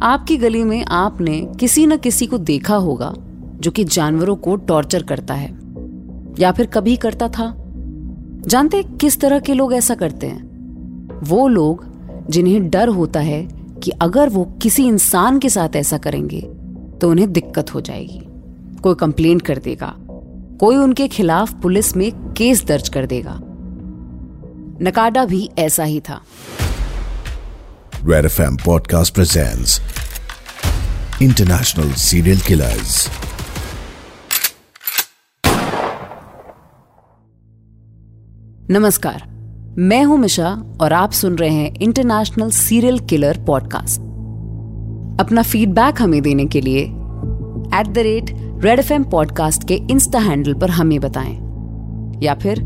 आपकी गली में आपने किसी न किसी को देखा होगा, जो कि जानवरों को टॉर्चर करता है, या फिर कभी करता था। जानते किस तरह के लोग ऐसा करते हैं? वो लोग जिन्हें डर होता है कि अगर वो किसी इंसान के साथ ऐसा करेंगे तो उन्हें दिक्कत हो जाएगी। कोई कंप्लेंट कर देगा, कोई उनके खिलाफ पुलिस में केस दर्ज कर देगा। नकाडा भी ऐसा ही था। Red FM Podcast presents International Serial Killers. नमस्कार, मैं हूँ मिशा और आप सुन रहे हैं इंटरनेशनल सीरियल किलर पॉडकास्ट अपना फीडबैक हमें देने के लिए at the rate red F M podcast के इंस्टा हैंडल पर हमें बताएँ या फिर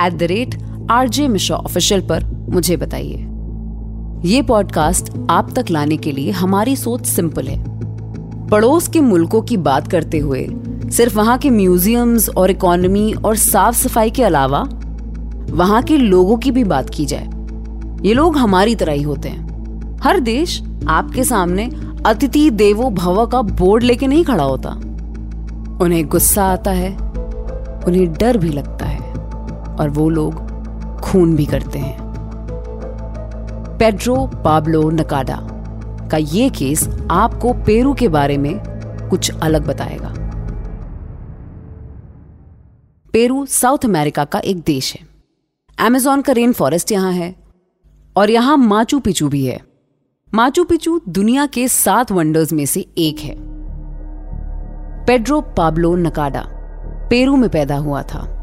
at the rate RJ Mishra official पर मुझे बताइए ये पॉडकास्ट आप तक लाने के लिए हमारी सोच सिंपल है। पड़ोस के मुल्कों की बात करते हुए, सिर्फ़ वहाँ के म्यूजियम्स और इकोनॉमी और साफ़ सफ़ाई के अलावा, वहाँ के लोगों की भी बात की जाए। ये लोग हमारी तरह ही होते हैं। हर देश आपके सामने अतिथि देवो भव का बोर्ड लेके नहीं खड़ा होता। उन्हें गुस्सा आता है, उन्हें डर भी लगता है, और वो लोग खून भी करते हैं। पेड्रो पाब्लो नकाडा का ये केस आपको पेरू के बारे में कुछ अलग बताएगा। पेरू साउथ अमेरिका का एक देश है। अमेजोन का रेन फॉरेस्ट यहाँ है और यहाँ माचू पिचू भी है। माचू पिचू दुनिया के सात वंडर्स में से एक है। पेड्रो पाब्लो नकाडा पेरू में पैदा हुआ था।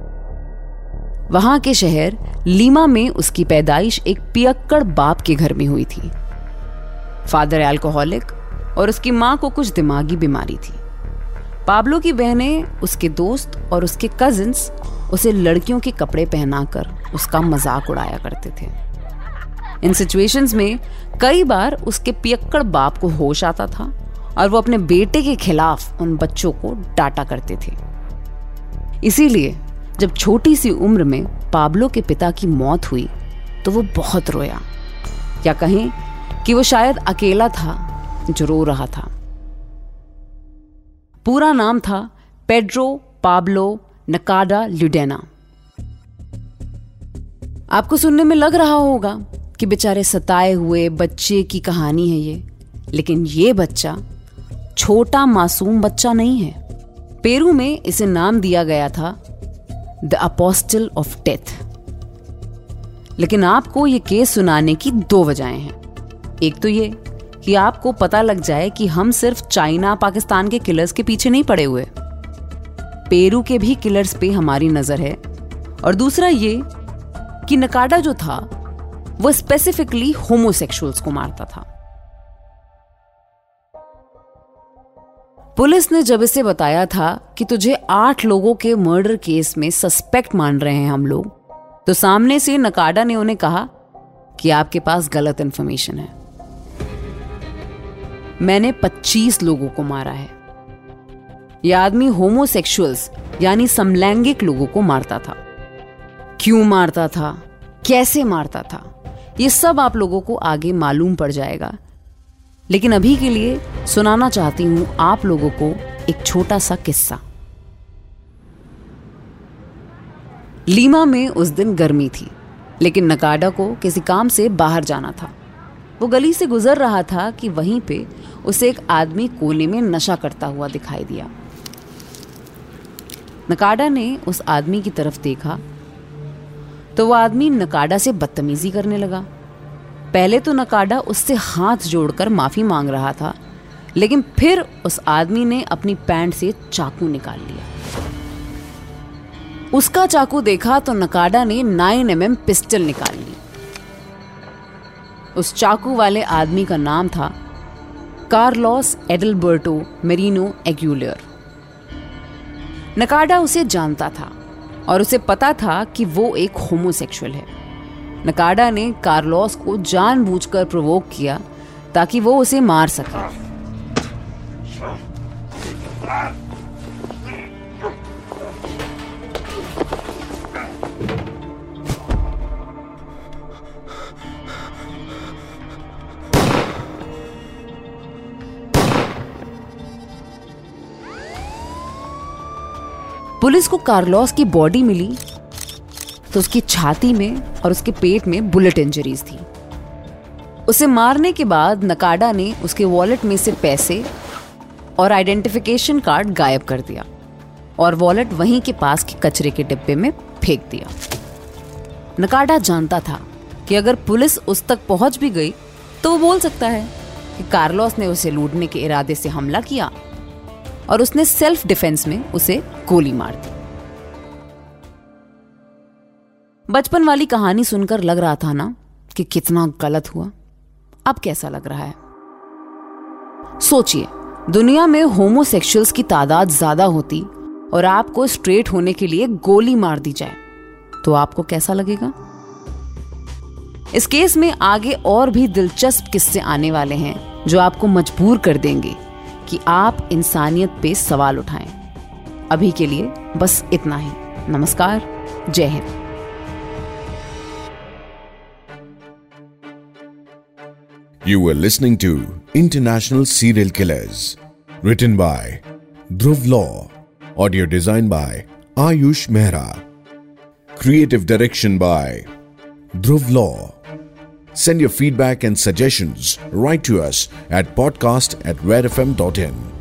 वहाँ के शहर लीमा में उसकी पैदाइश एक पियक्कड़ बाप के घर में हुई थी। फादर एल्कोहलिक और उसकी माँ को कुछ दिमागी बीमारी थी। पाब्लो की बहनें, उसके दोस्त और उसके कजिन्स उसे लड़कियों के कपड़े पहनाकर उसका मज़ाक उड़ाया करते थे। इन सिचुएशंस में कई बार उसके पियक्कड़ बाप को होश आता था और वो अपने बेटे के खिलाफ उन बच्चों को डांटा करते थे। इसीलिए जब छोटी सी उम्र में पाब्लो के पिता की मौत हुई तो वो बहुत रोया। या कहें कि वो शायद अकेला था जो रो रहा था। पूरा नाम था पेड्रो पाब्लो नकाडा ल्यूडेना। आपको सुनने में लग रहा होगा कि बेचारे सताए हुए बच्चे की कहानी है ये, लेकिन ये बच्चा छोटा मासूम बच्चा नहीं है। पेरू में इसे नाम दिया गया था द अपोस्टल ऑफ़ डेथ। लेकिन आपको ये केस सुनाने की दो वजहें हैं। एक तो ये कि आपको पता लग जाए कि हम सिर्फ़ चाइना पाकिस्तान के किलर्स के पीछे नहीं पड़े हुए। पेरू के भी किलर्स पे हमारी नज़र है। और दूसरा ये कि नकाडा जो था, वो स्पेसिफिकली होमोसेक्सुअल्स को मारता था। पुलिस ने जब इसे बताया था कि तुझे आठ लोगों के मर्डर केस में सस्पेक्ट मान रहे हैं हम लोग तो सामने से नकाडा ने उन्हें कहा कि आपके पास गलत इंफॉर्मेशन है। मैंने 25 लोगों को मारा है। यह आदमी होमोसेक्सुअल्स यानी समलैंगिक लोगों को मारता था। क्यों मारता था? कैसे मारता था? ये सब आप लोगों को आगे मालूम पड़ जाएगा। लेकिन अभी के लिए सुनाना चाहती हूँ आप लोगों को एक छोटा सा किस्सा। लीमा में उस दिन गर्मी थी, लेकिन नकाडा को किसी काम से बाहर जाना था। वो गली से गुजर रहा था कि वहीं पे उसे एक आदमी कोने में नशा करता हुआ दिखाई दिया। नकाडा ने उस आदमी की तरफ़ देखा तो वो आदमी नकाडा से बदतमीजी करने लगा। पहले तो नकाडा उससे हाथ जोड़कर माफ़ी मांग रहा था, लेकिन फिर उस आदमी ने अपनी पैंट से चाकू निकाल लिया। उसका चाकू देखा तो नकाडा ने 9 एम पिस्टल निकाल ली। उस चाकू वाले आदमी का नाम था कार्लोस एडलबर्टो मेरिनो एग्यूलियर। नकाडा उसे जानता था और उसे पता था कि वो एक होमोसेक्सुअल है। नकाडा ने कार्लोस को जानबूझकर प्रवोक किया, ताकि वो उसे मार सके। पुलिस को कार्लोस की बॉडी मिली तो उसकी छाती में और उसके पेट में बुलेट इंजरीज थी। उसे मारने के बाद नकाडा ने उसके वॉलेट में से पैसे और आइडेंटिफिकेशन कार्ड गायब कर दिया और वॉलेट वहीं के पास के कचरे के डिब्बे में फेंक दिया। नकाडा जानता था कि अगर पुलिस उस तक पहुँच भी गई तो वो बोल सकता है कि कार्लोस ने उसे लूटने के इरादे से हमला किया और उसने सेल्फ डिफेंस में उसे गोली मार दी। बचपन वाली कहानी सुनकर लग रहा था ना कि कितना गलत हुआ। अब कैसा लग रहा है? सोचिए, दुनिया में होमोसेक्सुअल्स की तादाद ज़्यादा होती और आपको स्ट्रेट होने के लिए गोली मार दी जाए तो आपको कैसा लगेगा? इस केस में आगे और भी दिलचस्प किस्से आने वाले हैं, जो आपको मजबूर कर देंगे कि आप इंसानियत पे सवाल उठाएँ। अभी के लिए बस इतना ही। नमस्कार, जय Hind. You were listening to International Serial Killers, written by Dhruv Law, audio designed by Ayush Mehra, creative direction by Dhruv Law. Send your feedback and suggestions right to us at podcast at redfm.in.